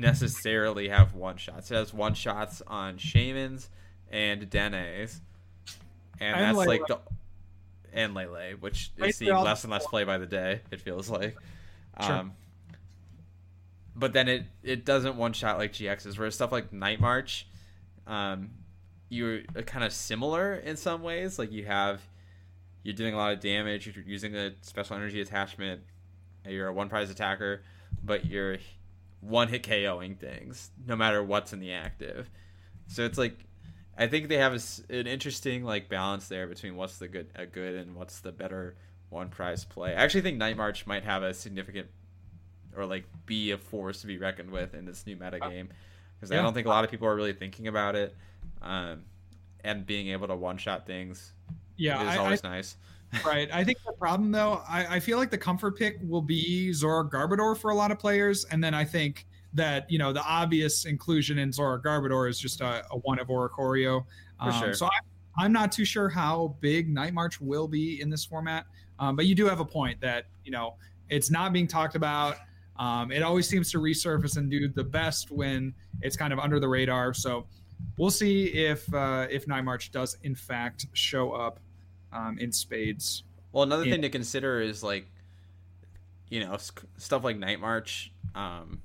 necessarily have one shots. It has one shots on Shaymins and denes, and And that's like the and Lele, which Right, is seeing less and less play by the day. It feels like. Sure. Um, but then it it doesn't one shot like GXs, whereas stuff like Night March, um, you're kind of similar in some ways. Like you have, you're doing a lot of damage. You're using a special energy attachment. You're a one prize attacker, but you're one hit KOing things no matter what's in the active. So it's like, I think they have a an interesting like balance there between what's the good a good and what's the better one prize play. I actually think Night March might have a significant or like be a force to be reckoned with in this new meta game because I don't think a lot of people are really thinking about it. Um, and being able to one shot things Yeah, is I, I, always nice. Right. I think the problem though, I, I feel like the comfort pick will be Zora Garbodor for a lot of players, and then I think that you know the obvious inclusion in Zora Garbodor is just a, a one of Oricorio. For sure. So I, I'm not too sure how big Night March will be in this format, um, but you do have a point that you know it's not being talked about. Um, it always seems to resurface and do the best when it's kind of under the radar. So we'll see if uh, if Night March does in fact show up um, in spades. Well, another Yeah. thing to consider is like, you know, stuff like Night March. Um,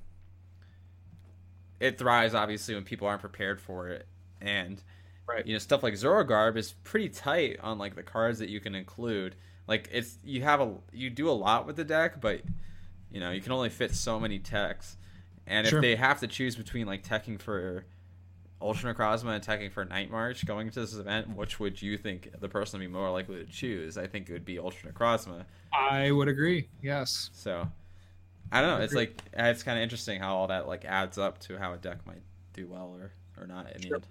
it thrives obviously when people aren't prepared for it, and Right. you know stuff like Zorogarb is pretty tight on like the cards that you can include. Like it's you have a you do a lot with the deck, but you know you can only fit so many techs, and Sure. if they have to choose between like teching for Ultra Necrozma attacking for Night March going to this event, which would you think the person would be more likely to choose? I think it would be Ultra Necrozma. I would agree. Yes. So I don't know. It's Agree. like it's kind of interesting how all that like adds up to how a deck might do well or or not in the end.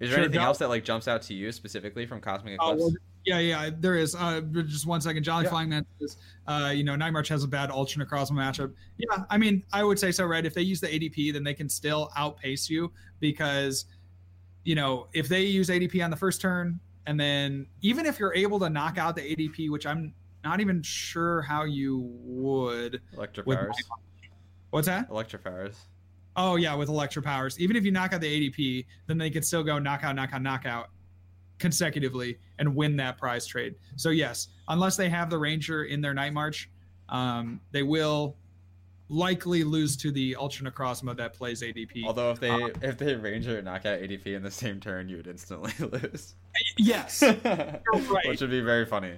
Is there Sure, anything else that like jumps out to you specifically from Cosmic uh, Eclipse? well, yeah, yeah, there is. Uh, just one second. Jolly Yeah. Flying Man says, uh, you know, Night March has a bad Ultra Necrozma matchup. Yeah, I mean, I would say so, right? If they use the ADP, then they can still outpace you because, you know, if they use ADP on the first turn, and then even if you're able to knock out the ADP, which I'm not even sure how you would. with Electrofires. What's that? Electrofires. Oh yeah, with Electro powers. Even if you knock out the ADP, then they could still go knockout, knockout, knockout consecutively and win that prize trade. So yes, unless they have the Ranger in their Night March, um, they will likely lose to the Ultra Necrozma that plays ADP. Although if they uh, if they Ranger knock out ADP in the same turn, you would instantly lose. Yes, right. Which would be very funny.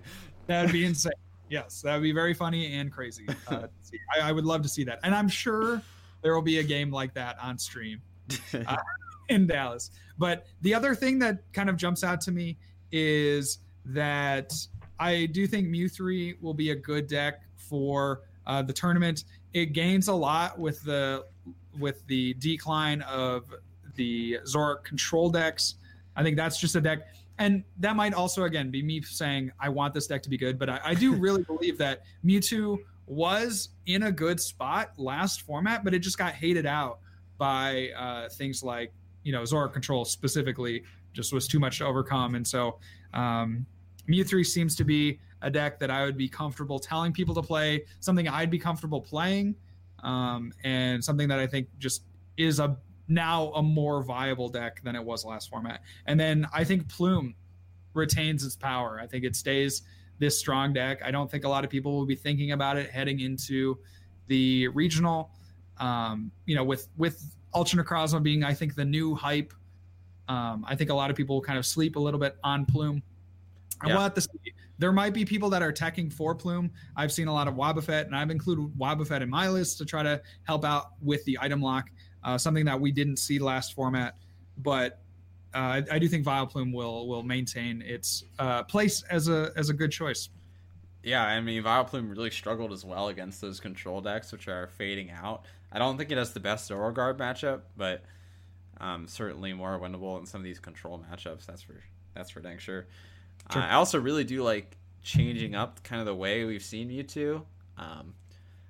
That'd be insane. Yes, that would be very funny and crazy. Uh, I, I, would love to see that, and I'm sure there will be a game like that on stream uh, in Dallas. But the other thing that kind of jumps out to me is that I do think Mew three will be a good deck for uh, the tournament. It gains a lot with the with the decline of the Zoroark control decks. I think that's just a deck, and that might also again be me saying I want this deck to be good, but I, I do really believe that Mewtwo was in a good spot last format, but it just got hated out by uh, things like you know Zoroark control specifically just was too much to overcome, and so um, Mew three seems to be a deck that I would be comfortable telling people to play, something I'd be comfortable playing, um, and something that I think just is a now a more viable deck than it was last format. And then I think Plume retains its power. I think it stays this strong deck. I don't think a lot of people will be thinking about it heading into the regional. Um, you know, with with Ultra Necrozma being, I think, the new hype. Um, I think a lot of people kind of sleep a little bit on Plume. I yeah. want to see there might be people that are teching for Plume. I've seen a lot of Wobbuffet, and I've included Wobbuffet in my list to try to help out with the item lock, uh, something that we didn't see last format. But uh, I, I, do think Vileplume will will maintain its uh, place as a as a good choice. Yeah, I mean Vileplume really struggled as well against those control decks, which are fading out. I don't think it has the best Zoro Guard matchup, but um, certainly more winnable in some of these control matchups. That's for that's for dang sure. Sure. Uh, I also really do like changing up kind of the way we've seen Mewtwo. Um,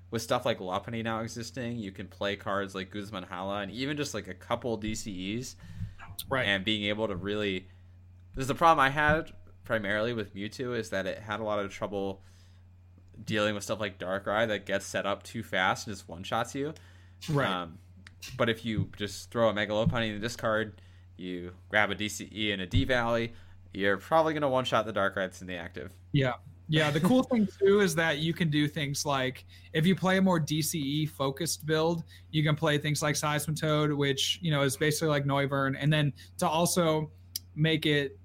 with stuff like Lopunny now existing, you can play cards like Guzman Hala and even just like a couple DCEs. Right. And being able to really. There's the problem I had primarily with Mewtwo is that it had a lot of trouble dealing with stuff like Darkrai that gets set up too fast and just one shots you. Right. Um, but if you just throw a Mega Lopunny in the discard, you grab a DCE and a D Valley, you're probably going to one shot the Darkrai's in the active. Yeah. Yeah, the cool thing too is that you can do things like if you play a more DCE focused build, you can play things like Seismitoad, which you know is basically like Noivern, and then to also make it,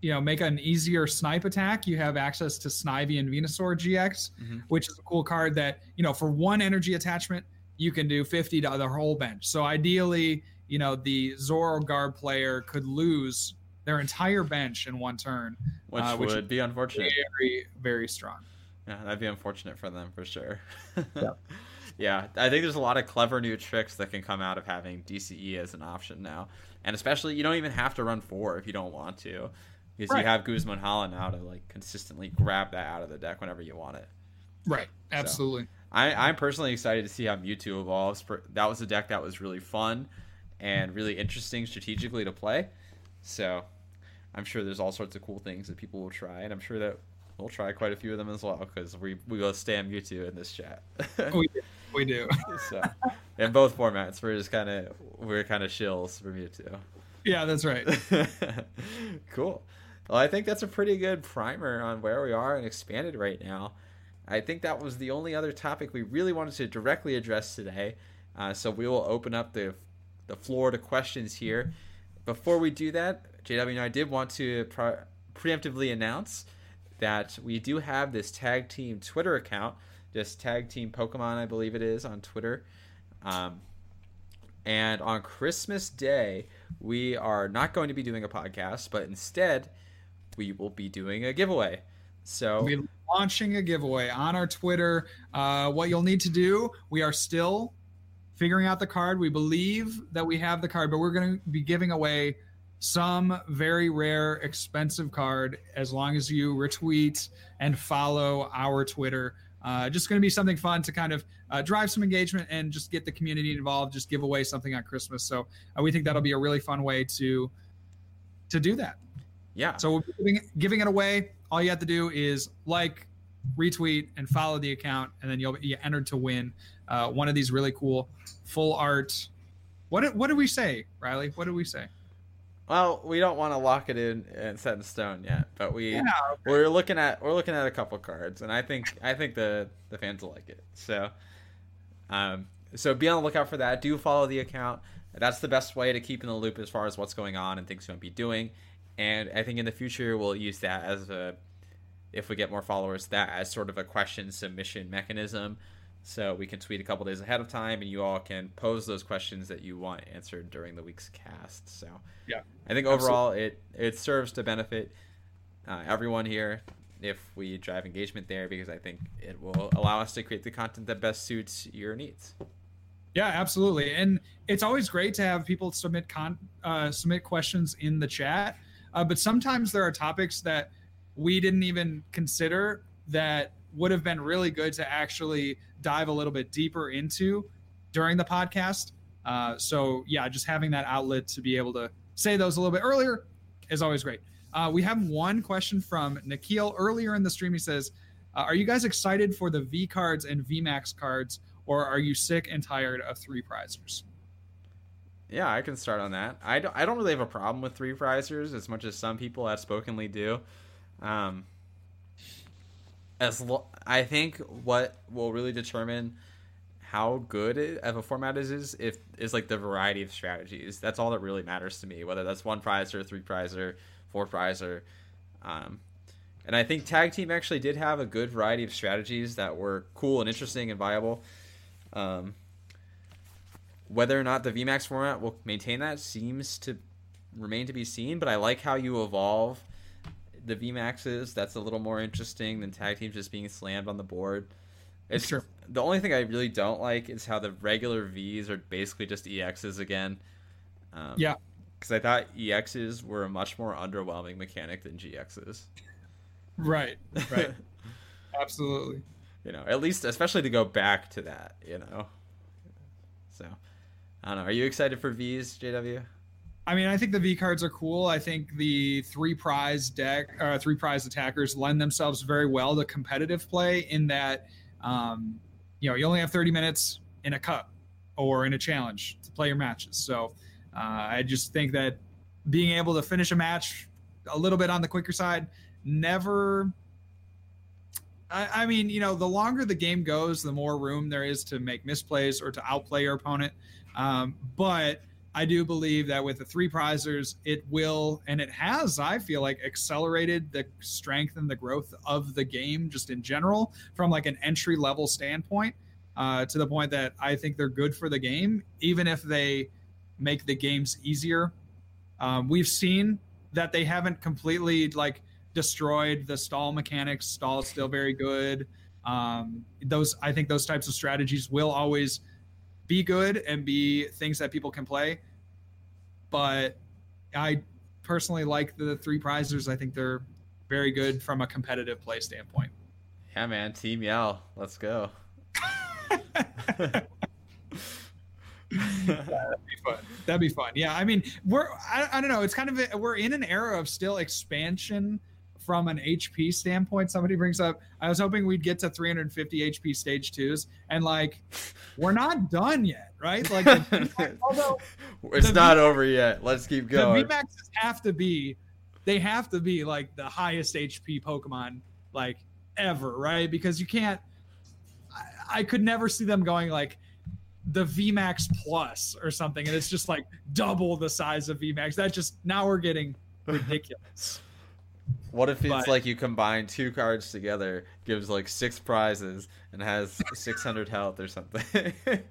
you know, make an easier snipe attack, you have access to Snivy and Venusaur GX, mm-hmm. which is a cool card that you know for one energy attachment you can do 50 to the whole bench. So ideally, you know, the Zoroark player could lose their entire bench in one turn, which, uh, which would be unfortunate. Very, very strong. Yeah, that'd be unfortunate for them for sure. yeah. yeah, I think there's a lot of clever new tricks that can come out of having DCE as an option now, and especially you don't even have to run four if you don't want to, because right. you have Guzman Hala now to like consistently grab that out of the deck whenever you want it. Right. Absolutely. So, I, I'm personally excited to see how Mewtwo evolves. That was a deck that was really fun and really interesting strategically to play. So I'm sure there's all sorts of cool things that people will try, and I'm sure that we'll try quite a few of them as well because we we both stand Mewtwo in this chat. we do. We do. so in both formats, we're just kind of we're kind of shills for Mewtwo. Yeah, that's right. cool. Well, I think that's a pretty good primer on where we are and expanded right now. I think that was the only other topic we really wanted to directly address today. Uh, so we will open up the the floor to questions here. Before we do that, JW and I did want to pre- preemptively announce that we do have this tag team Twitter account, just tag team Pokemon, I believe it is on Twitter. Um, and on Christmas Day, we are not going to be doing a podcast, but instead, we will be doing a giveaway. So we're launching a giveaway on our Twitter. Uh, what you'll need to do, we are still figuring out the card. We believe that we have the card, but we're going to be giving away some very rare, expensive card as long as you retweet and follow our Twitter. Uh, just going to be something fun to kind of uh, drive some engagement and just get the community involved. Just give away something on Christmas. So uh, we think that'll be a really fun way to to do that. Yeah. So we're giving, giving it away. All you have to do is like, retweet, and follow the account, and then you'll be entered to win uh, one of these really cool full art What did, what did we say, Riley? What did we say? Well, we don't want to lock it in and set in stone yet, but we Yeah, we're looking at we're looking at a couple cards, and I think I think the the fans will like it. So, um, so be on the lookout for that. Do follow the account. That's the best way to keep in the loop as far as what's going on and things you might be doing. And I think in the future we'll use that as a if we get more followers, that as sort of a question submission mechanism. So we can tweet a couple days ahead of time, and you all can pose those questions that you want answered during the week's cast. So Yeah. I think overall it it serves to benefit uh, everyone here if we drive engagement there because I think it will allow us to create the content that best suits your needs. Yeah, absolutely. And it's always great to have people submit con uh, submit questions in the chat. Uh, but sometimes there are topics that we didn't even consider that would have been really good to actually dive a little bit deeper into during the podcast. Uh, so yeah, just having that outlet to be able to say those a little bit earlier is always great. Uh, we have one question from Nikhil earlier in the stream. He says, uh, "Are you guys excited for the V cards and VMAX cards, or are you sick and tired of three prizers?" Yeah, I can start on that. I don't, I don't really have a problem with three prizers as much as some people outspokenly do. Um, as lo- I think what will really determine how good it, of a format is is if is like the variety of strategies. That's all that really matters to me. Whether that's one prizer, three prizer, four prizer. Um, and I think tag team actually did have a good variety of strategies that were cool and interesting and viable. Um, whether or not the VMAX format will maintain that seems to remain to be seen, but I like how you evolve the VMAXs. That's a little more interesting than tag teams just being slammed on the board. It's Sure. the only thing I really don't like is how the regular Vs are basically just EXs again. Um, Yeah. because I thought EXs were a much more underwhelming mechanic than GXs. Right, right, absolutely. you know, at least especially to go back to that, you know. So, I don't know. Are you excited for V's, JW? I mean, I think the V cards are cool. I think the three prize deck, uh, three prize attackers lend themselves very well to competitive play in that, um, you know, you only have 30 minutes in a cup or in a challenge to play your matches. So uh, I just think that being able to finish a match a little bit on the quicker side never. I, I mean, you know, the longer the game goes, the more room there is to make misplays or to outplay your opponent. Um, but I do believe that with the three prizers, it will, and it has, I feel like, accelerated the strength and the growth of the game just in general from like an entry level standpoint uh, to the point that I think they're good for the game, even if they make the games easier. Um, we've seen that they haven't completely like destroyed the stall mechanics. Stall is still very good. Um, those, I think, those types of strategies will always be good and be things that people can play. But I personally like the three prizers. I think they're very good from a competitive play standpoint. Yeah, man. Team Yell. Let's go. That'd be fun. That'd be fun. Yeah, I mean, we're I, I don't know. It's kind of a, we're in an era of still expansion from an HP standpoint. Somebody brings up. I was hoping we'd get to 350 HP stage twos, and like, we're not done yet, right? Like, the, although it's the not over yet. Let's keep the going. VMAXs have to be, they have to be like the highest HP Pokemon like ever, right? Because you can't. I, I could never see them going like the VMAX Plus or something, and it's just like double the size of VMAX. That just now we're getting ridiculous. What if it's But- like you combine two cards together, gives like six prizes, and has 600 health or something?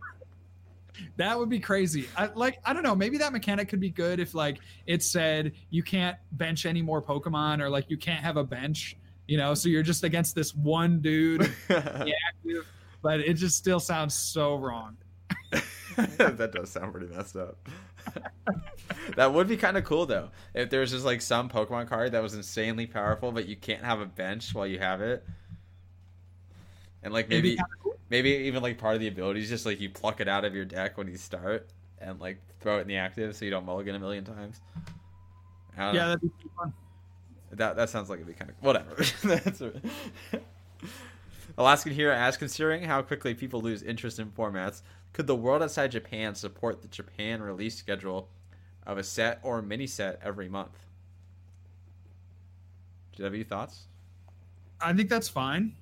That would be crazy. I, like I don't know. Maybe that mechanic could be good if like it said you can't bench any more Pokemon or like you can't have a bench. You know, so you're just against this one dude. active, but it just still sounds so wrong. that does sound pretty messed up. that would be kind of cool though. If there was just like some Pokemon card that was insanely powerful, but you can't have a bench while you have it. And like maybe maybe even like part of the ability is just like you pluck it out of your deck when you start and like throw it in the active so you don't mulligan a million times. Yeah, know. that'd be fun. That that sounds like it'd be kind of whatever. That's Alaskan Hero asks, considering how quickly people lose interest in formats, could the world outside Japan support the Japan release schedule of a set or mini set every month? Do you have any thoughts? I think that's fine.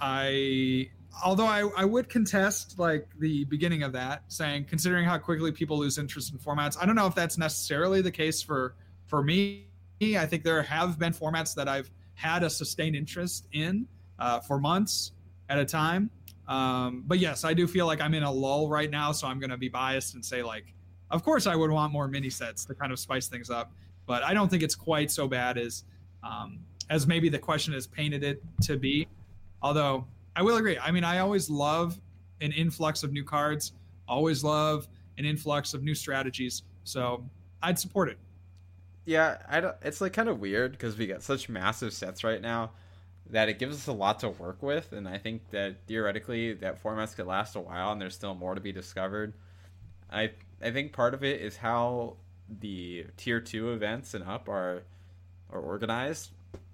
I although I, I would contest like the beginning of that saying considering how quickly people lose interest in formats i don't know if that's necessarily the case for for me i think there have been formats that i've had a sustained interest in uh, for months at a time um, but yes i do feel like i'm in a lull right now so i'm going to be biased and say like of course i would want more mini sets to kind of spice things up but i don't think it's quite so bad as um, as maybe the question has painted it to be although I will agree. I mean, I always love an influx of new cards. Always love an influx of new strategies. So I'd support it. Yeah, I don't. It's like kind of weird because we got such massive sets right now that it gives us a lot to work with, and I think that theoretically that formats could last a while, and there's still more to be discovered. I I think part of it is how the tier two events and up are are organized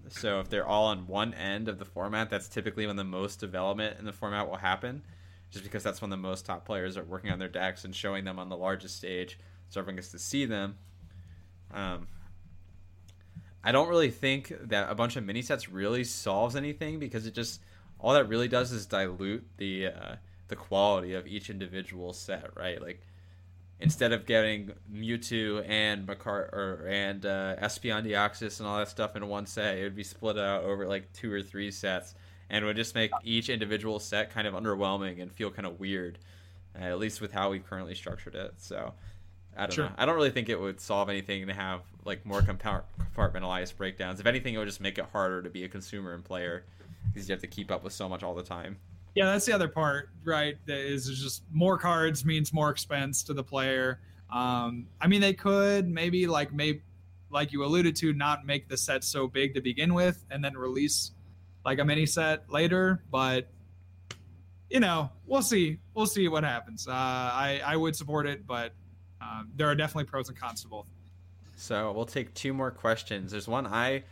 so if they're all on one end of the format, that's typically when the most development in the format will happen, just because that's when the most top players are working on their decks and showing them on the largest stage, so everyone gets to see them. Um, I don't really think that a bunch of mini sets really solves anything because it just all that really does is dilute the uh, the quality of each individual set, right? Like instead of getting Mewtwo and Macar or and uh, Espeon Deoxys and all that stuff in one set, it would be split out over like two or three sets, and would just make each individual set kind of underwhelming and feel kind of weird, uh, at least with how we've currently structured it. So. I don't sure. know. I don't really think it would solve anything to have like more compartmentalized breakdowns. If anything, it would just make it harder to be a consumer and player because you have to keep up with so much all the time. Yeah, that's the other part, right? That is just more cards means more expense to the player. Um, I mean, they could maybe like maybe like you alluded to, not make the set so big to begin with, and then release like a mini set later. But you know, we'll see. We'll see what happens. Uh, I I would support it, but um, there are definitely pros and cons to both. So we'll take two more questions. There's one I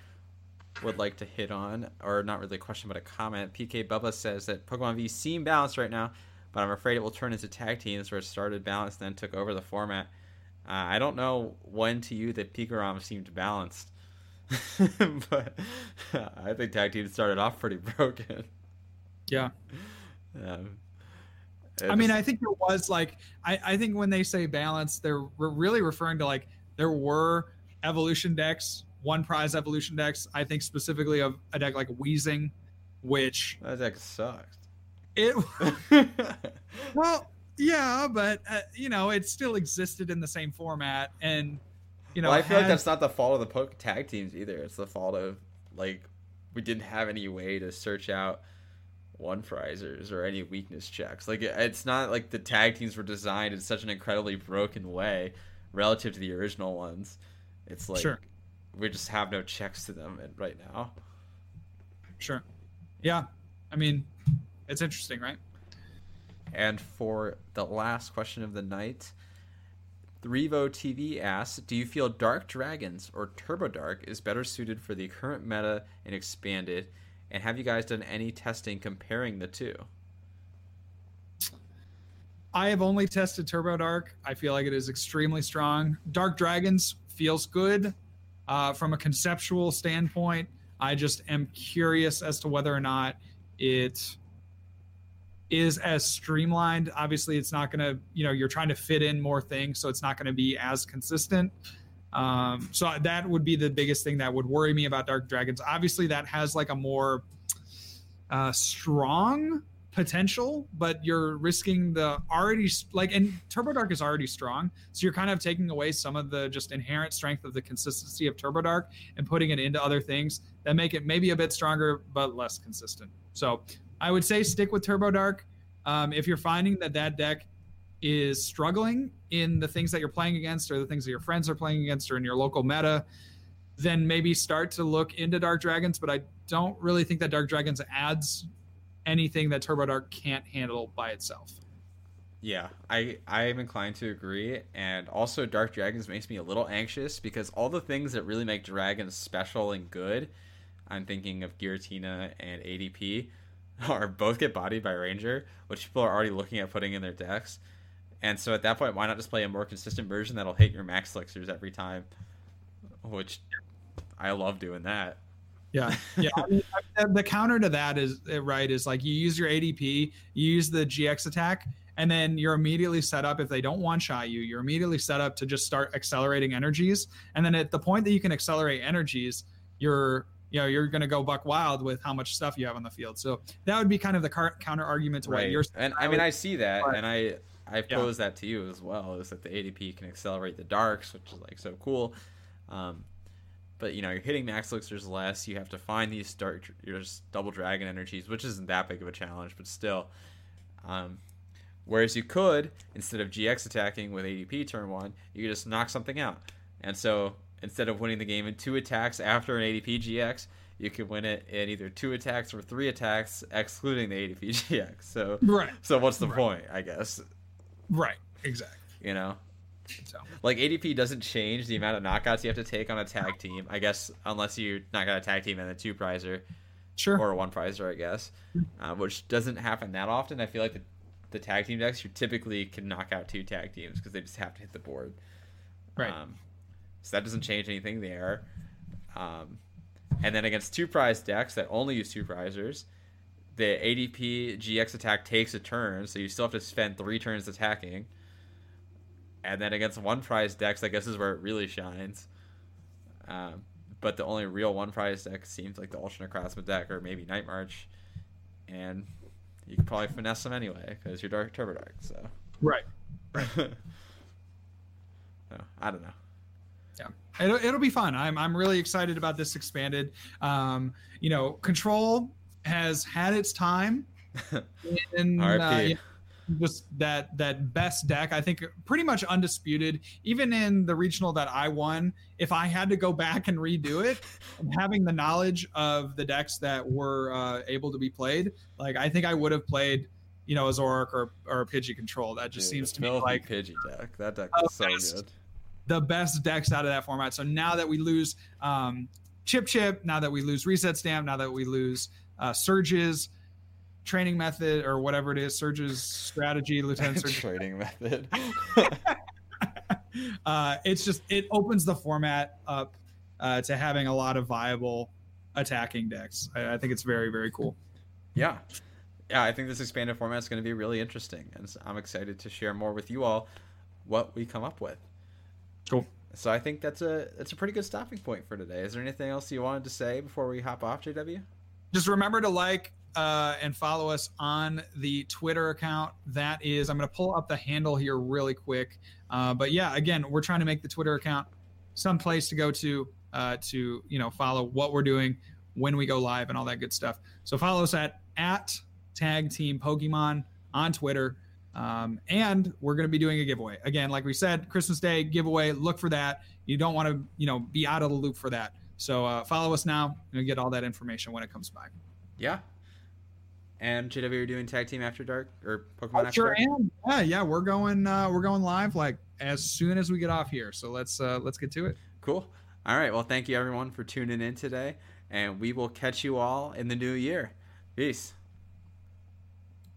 would like to hit on, or not really a question, but a comment. PK Bubba says that Pokemon V seem balanced right now, but I'm afraid it will turn into tag teams where it started balanced, then took over the format. Uh, I don't know when to you that Pikarom seemed balanced, but I think tag teams started off pretty broken. Yeah. Um, I mean, I think there was like, I, I think when they say balance, they're really referring to like there were evolution decks one prize evolution decks. I think specifically of a deck like Wheezing, which that deck sucked. It well, yeah, but uh, you know, it still existed in the same format, and you know, well, I feel had... like that's not the fault of the poke tag teams either. It's the fault of like we didn't have any way to search out one prizers or any weakness checks. Like it's not like the tag teams were designed in such an incredibly broken way relative to the original ones. It's like sure we just have no checks to them right now. Sure. Yeah. I mean, it's interesting, right? And for the last question of the night, Revo TV asks, "Do you feel Dark Dragons or Turbo Dark is better suited for the current meta and expanded? And have you guys done any testing comparing the two? I have only tested Turbo Dark. I feel like it is extremely strong. Dark Dragons feels good uh, from a conceptual standpoint. I just am curious as to whether or not it is as streamlined. Obviously, it's not going to, you know, you're trying to fit in more things, so it's not going to be as consistent. Um, so that would be the biggest thing that would worry me about Dark Dragons. Obviously, that has like a more uh, strong potential, but you're risking the already like and Turbo Dark is already strong, so you're kind of taking away some of the just inherent strength of the consistency of Turbo Dark and putting it into other things that make it maybe a bit stronger but less consistent. So I would say stick with Turbo Dark. Um, if you're finding that that deck is struggling in the things that you're playing against or the things that your friends are playing against or in your local meta, then maybe start to look into Dark Dragons. But I don't really think that Dark Dragons adds anything that Turbo Dark can't handle by itself. Yeah, I I am inclined to agree, and also Dark Dragons makes me a little anxious because all the things that really make dragons special and good, I'm thinking of Giratina and ADP. are both get bodied by Ranger, which people are already looking at putting in their decks. And so at that point, why not just play a more consistent version that'll hit your max elixirs every time? Which I love doing that. Yeah, yeah. I mean, the counter to that is uh, right is like you use your ADP, you use the GX attack, and then you're immediately set up. If they don't one shot you, you're immediately set up to just start accelerating energies. And then at the point that you can accelerate energies, you're you know you're going to go buck wild with how much stuff you have on the field. So that would be kind of the car- counter argument to right. what you're. And I mean, I see that, but, and I I pose yeah. that to you as well. Is that the ADP can accelerate the darks, which is like so cool. Um, but you know you're hitting max elixirs less. You have to find these dark, your double dragon energies, which isn't that big of a challenge, but still. Um, whereas you could instead of GX attacking with ADP turn one, you could just knock something out. And so instead of winning the game in two attacks after an ADP GX, you could win it in either two attacks or three attacks, excluding the ADP GX. So right. So what's the right. point? I guess. Right. Exactly. You know. So. Like ADP doesn't change the amount of knockouts you have to take on a tag team. I guess unless you knock out a tag team and a two prizer, sure, or a one prizer, I guess, uh, which doesn't happen that often. I feel like the, the tag team decks you typically can knock out two tag teams because they just have to hit the board. Right. Um, so that doesn't change anything there. Um, and then against two prize decks that only use two prizers, the ADP GX attack takes a turn, so you still have to spend three turns attacking and then against one prize decks, I guess is where it really shines. Um, but the only real one prize deck seems like the Ultra Necrozma deck, or maybe Night March, and you can probably finesse them anyway because you're Dark Turbo Dark. So right, right. no, I don't know. Yeah, it'll, it'll be fun. I'm I'm really excited about this expanded. Um, you know, Control has had its time. in, uh, just that that best deck. I think pretty much undisputed even in the regional that i won if i had to go back and redo it having the knowledge of the decks that were uh, able to be played like i think i would have played you know a Zoroark or, or a pidgey control. That just Dude, seems to me like pidgey deck. That deck is so best, good. the best decks out of that format. So now that we lose um, chip chip now that we lose reset stamp now that we lose uh, surges training method or whatever it is, Surge's strategy, Lieutenant Surge. training method. uh, it's just it opens the format up uh, to having a lot of viable attacking decks. I, I, think it's very very cool. Yeah, yeah. I think this expanded format is going to be really interesting, and I'm excited to share more with you all what we come up with. Cool. So I think that's a that's a pretty good stopping point for today. Is there anything else you wanted to say before we hop off, JW? Just remember to like, uh, and follow us on the Twitter account. That is, I'm going to pull up the handle here really quick. Uh, but yeah, again, we're trying to make the Twitter account some place to go to uh, to you know follow what we're doing when we go live and all that good stuff. So follow us at at Tag Team Pokemon on Twitter. Um, and we're going to be doing a giveaway again, like we said, Christmas Day giveaway. Look for that. You don't want to, you know, be out of the loop for that. So uh, follow us now and get all that information when it comes by. Yeah, and JW you're doing tag team after dark or Pokemon after sure dark? am. Yeah, yeah, we're going uh we're going live like as soon as we get off here. So let's uh let's get to it. Cool. All right. Well, thank you everyone for tuning in today, and we will catch you all in the new year. Peace.